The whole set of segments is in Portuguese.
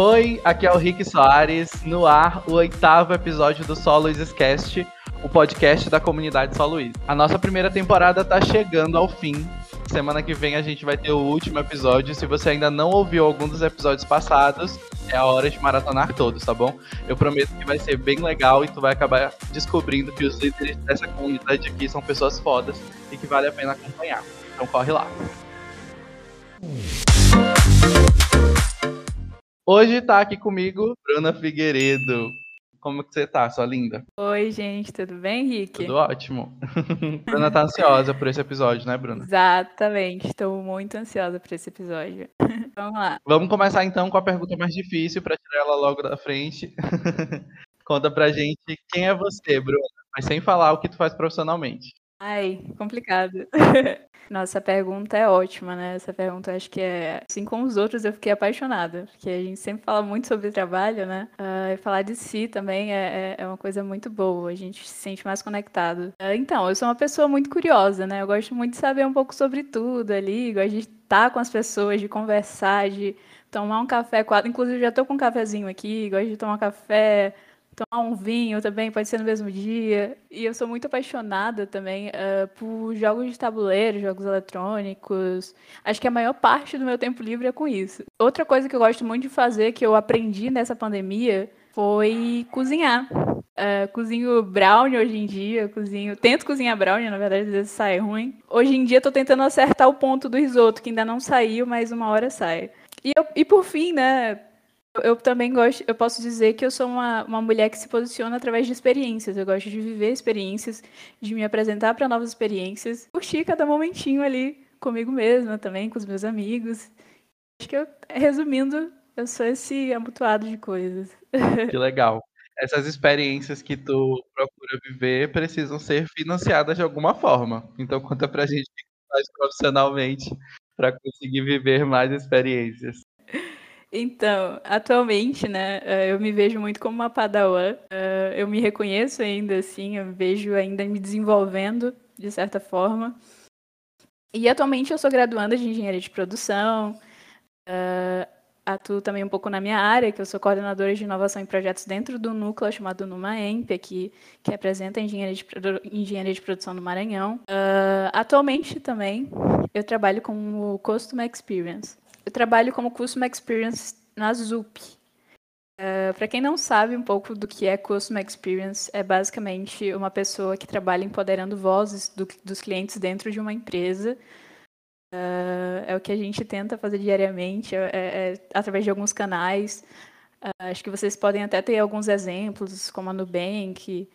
Oi, aqui é o Rick Soares, no ar o oitavo episódio do Solo Cast, o podcast da comunidade Só Luiz. A nossa primeira temporada tá chegando ao fim. Semana que vem a gente vai ter o último episódio. Se você ainda não ouviu algum dos episódios passados, é a hora de maratonar todos, tá bom? Eu prometo que vai ser bem legal e tu vai acabar descobrindo que os líderes dessa comunidade aqui são pessoas fodas e que vale a pena acompanhar. Então corre lá. Hoje tá aqui comigo Bruna Figueiredo. Como que você tá, sua linda? Oi, gente, tudo bem, Rick? Tudo ótimo. Bruna tá ansiosa por esse episódio, né, Bruna? Exatamente, estou muito ansiosa por esse episódio. Vamos lá. Vamos começar então com a pergunta mais difícil para tirar ela logo da frente. Conta pra gente quem é você, Bruna, mas sem falar o que tu faz profissionalmente. Ai, complicado. Nossa, essa pergunta é ótima, né? Essa pergunta acho que é. Assim como os outros, eu fiquei apaixonada. Porque a gente sempre fala muito sobre trabalho, né? Uh, e falar de si também é, é, é, uma coisa muito boa. A gente se sente mais conectado. Uh, então, eu sou uma pessoa muito curiosa, né? Eu gosto muito de saber um pouco sobre tudo ali. Gosto de estar com as pessoas, de conversar, de tomar um café. Inclusive, já tô com um cafezinho aqui. Gosto de tomar café tomar um vinho também, pode ser no mesmo dia. E eu sou muito apaixonada também uh, por jogos de tabuleiro, jogos eletrônicos. Acho que a maior parte do meu tempo livre é com isso. Outra coisa que eu gosto muito de fazer, que eu aprendi nessa pandemia, foi cozinhar. Uh, cozinho brownie hoje em dia, cozinho. Tento cozinhar brownie, na verdade, às vezes sai ruim. Hoje em dia tô tentando acertar o ponto do risoto, que ainda não saiu, mas uma hora sai. E, eu, e por fim, né, eu também gosto, eu posso dizer que eu sou uma, uma mulher que se posiciona através de experiências. Eu gosto de viver experiências, de me apresentar para novas experiências, curtir cada momentinho ali comigo mesma também, com os meus amigos. Acho que eu, resumindo, eu sou esse amontoado de coisas. Que legal. Essas experiências que tu procura viver precisam ser financiadas de alguma forma. Então conta pra gente o que faz profissionalmente para conseguir viver mais experiências. Então, atualmente, né, eh, eu me vejo muito como uma padawan. Eh, eu me reconheço ainda assim, eu me vejo ainda me desenvolvendo de certa forma. E atualmente eu sou graduanda de engenharia de produção. Eh, atuo também um pouco na minha área, que eu sou coordenadora de inovação em projetos dentro do núcleo chamado NumaEMP, aqui, que representa engenharia de, engenharia de produção no Maranhão. atualmente também eu trabalho com o Customer Experience. Eu trabalho como Customer Experience na ZUP. Uh, eh, Para quem não sabe um pouco do que é Customer Experience, é basicamente uma pessoa que trabalha empoderando vozes do, dos clientes dentro de uma empresa. Uh, é o que a gente tenta fazer diariamente, é, é, é através de alguns canais. Uh, acho que vocês podem até ter alguns exemplos, como a Nubank,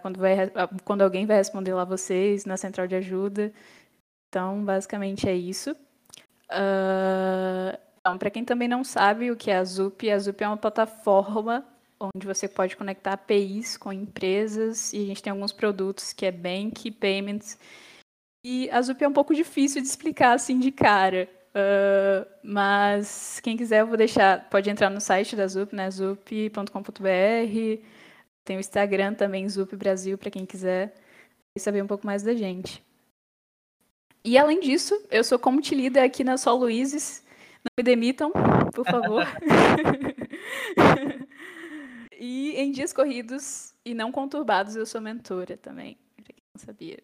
quando, vai, quando alguém vai responder lá vocês na central de ajuda. Então, basicamente é isso. Uh, então, para quem também não sabe o que é a Zup, a Zup é uma plataforma onde você pode conectar APIs com empresas e a gente tem alguns produtos que é Bank, Payments. E a Zup é um pouco difícil de explicar assim de cara. Uh, mas quem quiser, eu vou deixar. Pode entrar no site da Zup, né? zup.com.br. Tem o Instagram também, Zup Brasil, para quem quiser saber um pouco mais da gente. E além disso, eu sou community leader aqui na Sol Luizes. Não me demitam, por favor. e em dias corridos e não conturbados, eu sou mentora também, pra quem não sabia.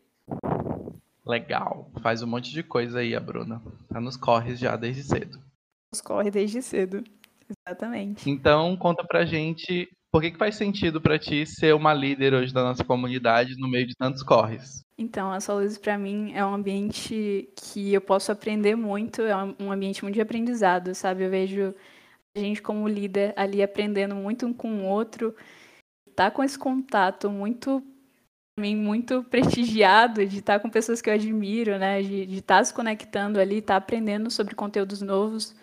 Legal. Faz um monte de coisa aí, a Bruna. Tá nos corres já desde cedo. Nos corre desde cedo. Exatamente. Então, conta pra gente por que, que faz sentido para ti ser uma líder hoje da nossa comunidade no meio de tantos corres? Então, a Soluz para mim é um ambiente que eu posso aprender muito, é um ambiente muito de aprendizado, sabe? Eu vejo a gente como líder ali aprendendo muito um com o outro, tá com esse contato muito mim muito prestigiado de estar com pessoas que eu admiro, né? De, estar se conectando ali, estar aprendendo sobre conteúdos novos.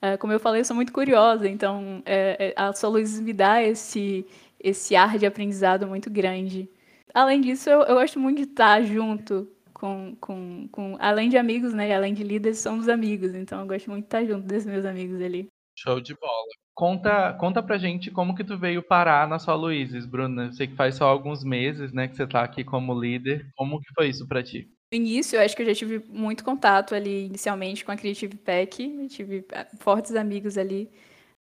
É, como eu falei, eu sou muito curiosa, então é, é a sua luz me dá esse, esse ar de aprendizado muito grande. Além disso, eu, eu gosto muito de estar junto com, com, com, além de amigos, né? Além de líderes, somos amigos, então eu gosto muito de estar junto desses meus amigos ali. Show de bola. Conta, conta pra gente como que tu veio parar na sua Luizes, Bruna. Eu sei que faz só alguns meses, né, que você tá aqui como líder. Como que foi isso para ti? No início, eu acho que eu já tive muito contato ali inicialmente com a Creative Pack, tive ah, fortes amigos ali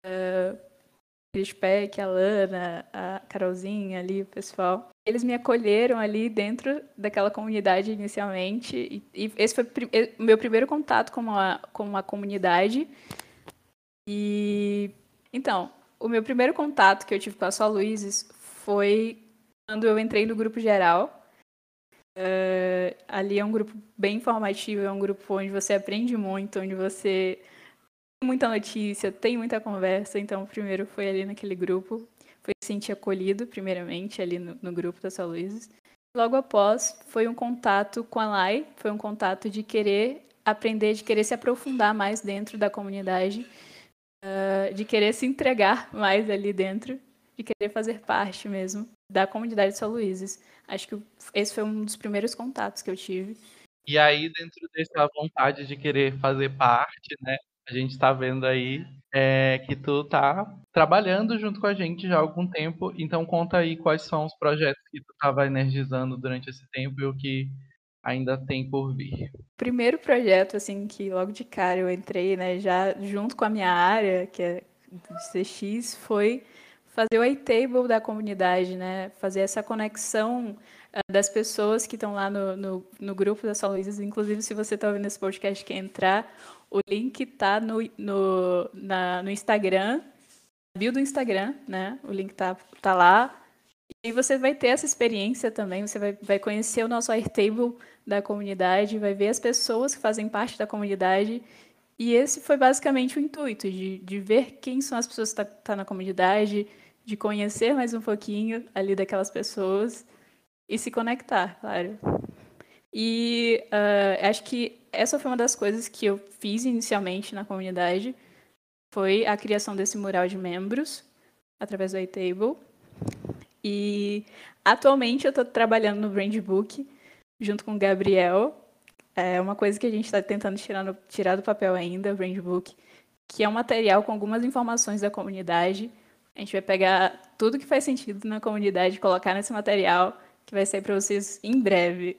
uh, Chris Peck, a Lana, a Carolzinha ali, o pessoal. Eles me acolheram ali dentro daquela comunidade inicialmente. E, e esse foi o meu primeiro contato com uma, com uma comunidade. E então, o meu primeiro contato que eu tive com a Só Luizes foi quando eu entrei no grupo geral. Uh, ali é um grupo bem informativo, é um grupo onde você aprende muito, onde você muita notícia, tem muita conversa. Então, primeiro foi ali naquele grupo, foi se sentir acolhido, primeiramente, ali no, no grupo da São. Logo após, foi um contato com a Lai, foi um contato de querer aprender, de querer se aprofundar mais dentro da comunidade, uh, de querer se entregar mais ali dentro, de querer fazer parte mesmo da comunidade de São Luíses. Acho que esse foi um dos primeiros contatos que eu tive. E aí, dentro dessa vontade de querer fazer parte, né, a gente está vendo aí é, que tu tá trabalhando junto com a gente já há algum tempo. Então conta aí quais são os projetos que tu estava energizando durante esse tempo e o que ainda tem por vir. Primeiro projeto, assim, que logo de cara eu entrei, né, já junto com a minha área, que é CX, foi fazer o iTable da comunidade, né, fazer essa conexão das pessoas que estão lá no, no, no, grupo da São Luís. Inclusive, se você está ouvindo esse podcast quer entrar, o link tá no, no, no Instagram, bio do Instagram, né? O link tá, tá lá. E você vai ter essa experiência também, você vai, vai conhecer o nosso Airtable da comunidade, vai ver as pessoas que fazem parte da comunidade. E esse foi basicamente o intuito, de, de ver quem são as pessoas que estão tá, tá na comunidade, de conhecer mais um pouquinho ali daquelas pessoas e se conectar, claro. E uh, acho que essa foi uma das coisas que eu fiz inicialmente na comunidade, foi a criação desse mural de membros através do iTable. E atualmente eu estou trabalhando no Brand Book junto com o Gabriel. É uma coisa que a gente está tentando tirar, no, tirar do papel ainda, o Brand Book, que é um material com algumas informações da comunidade. A gente vai pegar tudo que faz sentido na comunidade, colocar nesse material, que vai sair para vocês em breve.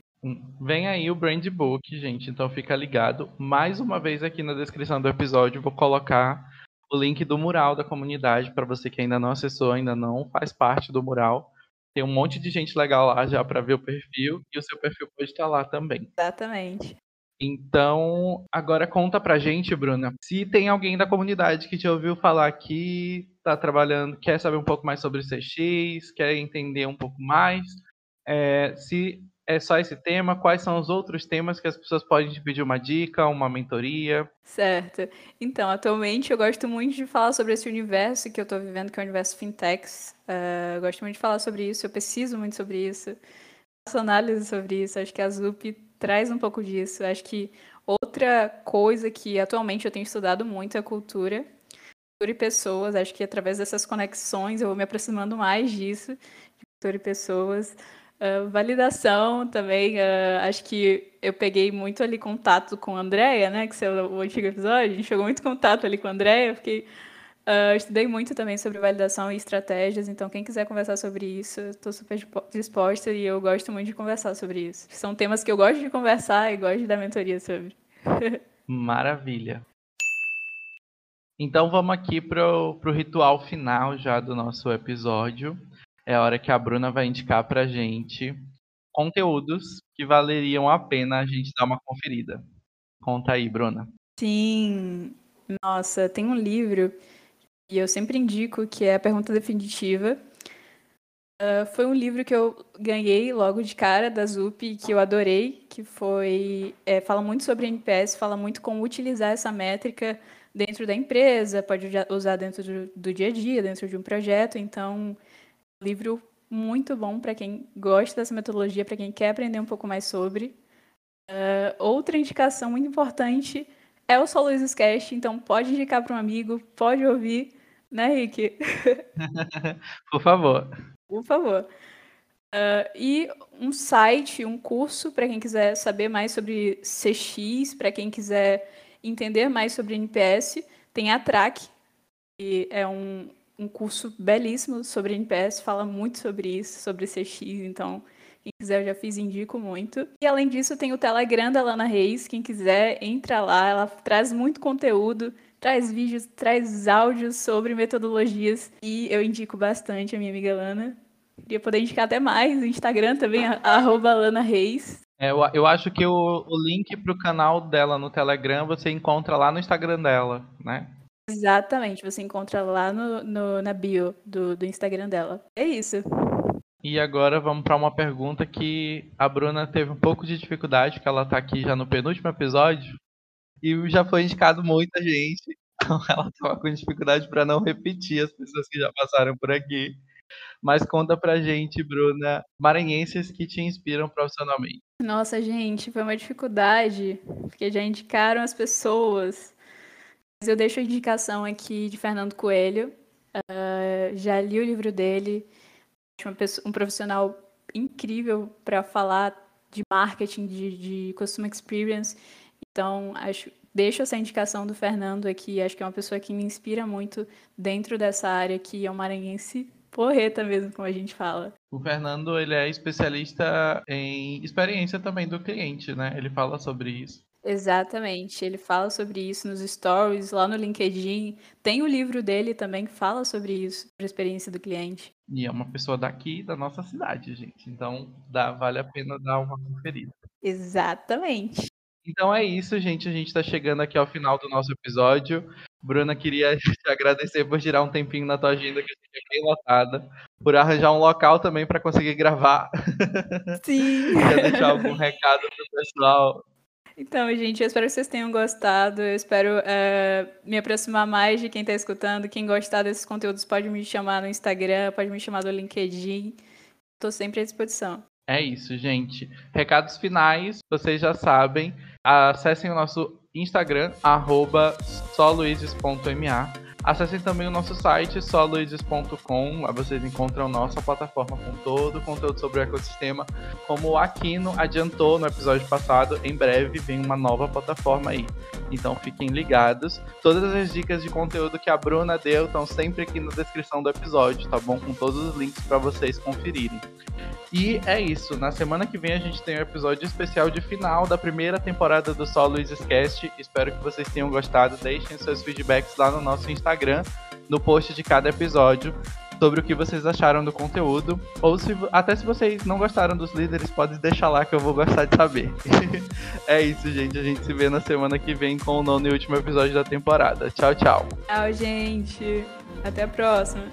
Vem aí o Brand Book, gente, então fica ligado. Mais uma vez aqui na descrição do episódio vou colocar o link do mural da comunidade para você que ainda não acessou, ainda não faz parte do mural. Tem um monte de gente legal lá já para ver o perfil e o seu perfil pode estar lá também. Exatamente. Então, agora conta pra gente, Bruna, se tem alguém da comunidade que te ouviu falar aqui, tá trabalhando, quer saber um pouco mais sobre CX, quer entender um pouco mais, é, se é só esse tema? Quais são os outros temas que as pessoas podem te pedir uma dica, uma mentoria? Certo. Então, atualmente eu gosto muito de falar sobre esse universo que eu estou vivendo, que é o universo fintechs. Uh, eu gosto muito de falar sobre isso, eu preciso muito sobre isso. Faço análise sobre isso, acho que a ZUP traz um pouco disso. Acho que outra coisa que atualmente eu tenho estudado muito é a cultura. Cultura e pessoas, acho que através dessas conexões eu vou me aproximando mais disso, de cultura e pessoas. Uh, validação também, uh, acho que eu peguei muito ali contato com a Andrea, né, que é o antigo episódio, a gente pegou muito contato ali com a Andrea, porque uh, estudei muito também sobre validação e estratégias, então quem quiser conversar sobre isso, estou super disposta e eu gosto muito de conversar sobre isso. São temas que eu gosto de conversar e gosto de dar mentoria sobre. Maravilha. Então vamos aqui para o ritual final já do nosso episódio é a hora que a Bruna vai indicar pra gente conteúdos que valeriam a pena a gente dar uma conferida. Conta aí, Bruna. Sim. Nossa, tem um livro e eu sempre indico que é a Pergunta Definitiva. Uh, foi um livro que eu ganhei logo de cara da ZUP que eu adorei, que foi é, fala muito sobre NPS, fala muito como utilizar essa métrica dentro da empresa, pode usar dentro do, do dia a dia, dentro de um projeto. Então, livro muito bom para quem gosta dessa metodologia, para quem quer aprender um pouco mais sobre. Uh, outra indicação muito importante é o Solo Cast, então pode indicar para um amigo, pode ouvir, né, Rick? Por favor. Por favor. Uh, e um site, um curso para quem quiser saber mais sobre CX, para quem quiser entender mais sobre NPS, tem a Track, que é um, um curso belíssimo sobre NPS, fala muito sobre isso, sobre CX, então quem quiser eu já fiz, indico muito. E além disso, tem o Telegram da Lana Reis, quem quiser, entra lá, ela traz muito conteúdo, traz vídeos, traz áudios sobre metodologias e eu indico bastante a minha amiga Lana. Queria poder indicar até mais, Instagram também, arroba Lana Reis. É, eu, eu acho que o, o link para o canal dela no Telegram você encontra lá no Instagram dela, né? Exatamente, você encontra lá no, no na bio do, do Instagram dela. É isso. E agora vamos para uma pergunta que a Bruna teve um pouco de dificuldade, porque ela está aqui já no penúltimo episódio e já foi indicado muita gente. Então ela estava com dificuldade para não repetir as pessoas que já passaram por aqui. Mas conta pra gente, Bruna, maranhenses que te inspiram profissionalmente. Nossa, gente, foi uma dificuldade, porque já indicaram as pessoas. Eu deixo a indicação aqui de Fernando Coelho. Uh, já li o livro dele. Pessoa, um profissional incrível para falar de marketing, de, de customer experience. Então, acho, deixo essa indicação do Fernando aqui. Acho que é uma pessoa que me inspira muito dentro dessa área que é um maranhense porreta mesmo, como a gente fala. O Fernando, ele é especialista em experiência também do cliente, né? Ele fala sobre isso. Exatamente, ele fala sobre isso nos stories, lá no LinkedIn. Tem o livro dele também que fala sobre isso, sobre a experiência do cliente. E é uma pessoa daqui da nossa cidade, gente. Então dá, vale a pena dar uma conferida. Exatamente. Então é isso, gente. A gente está chegando aqui ao final do nosso episódio. Bruna, queria te agradecer por tirar um tempinho na tua agenda, que é bem lotada, por arranjar um local também para conseguir gravar. Sim. Quer deixar algum recado pro pessoal? Então, gente, eu espero que vocês tenham gostado. Eu espero uh, me aproximar mais de quem está escutando. Quem gostar desses conteúdos pode me chamar no Instagram, pode me chamar no LinkedIn. Estou sempre à disposição. É isso, gente. Recados finais, vocês já sabem. Acessem o nosso Instagram, arroba. Acessem também o nosso site, soluizes.com. Lá vocês encontram nossa plataforma com todo o conteúdo sobre o ecossistema. Como o Aquino adiantou no episódio passado, em breve vem uma nova plataforma aí. Então fiquem ligados. Todas as dicas de conteúdo que a Bruna deu estão sempre aqui na descrição do episódio, tá bom? Com todos os links para vocês conferirem. E é isso. Na semana que vem a gente tem um episódio especial de final da primeira temporada do Luiz Cast. Espero que vocês tenham gostado. Deixem seus feedbacks lá no nosso Instagram, no post de cada episódio, sobre o que vocês acharam do conteúdo. Ou se até se vocês não gostaram dos líderes, pode deixar lá que eu vou gostar de saber. é isso, gente. A gente se vê na semana que vem com o nono e último episódio da temporada. Tchau, tchau. Tchau, gente. Até a próxima.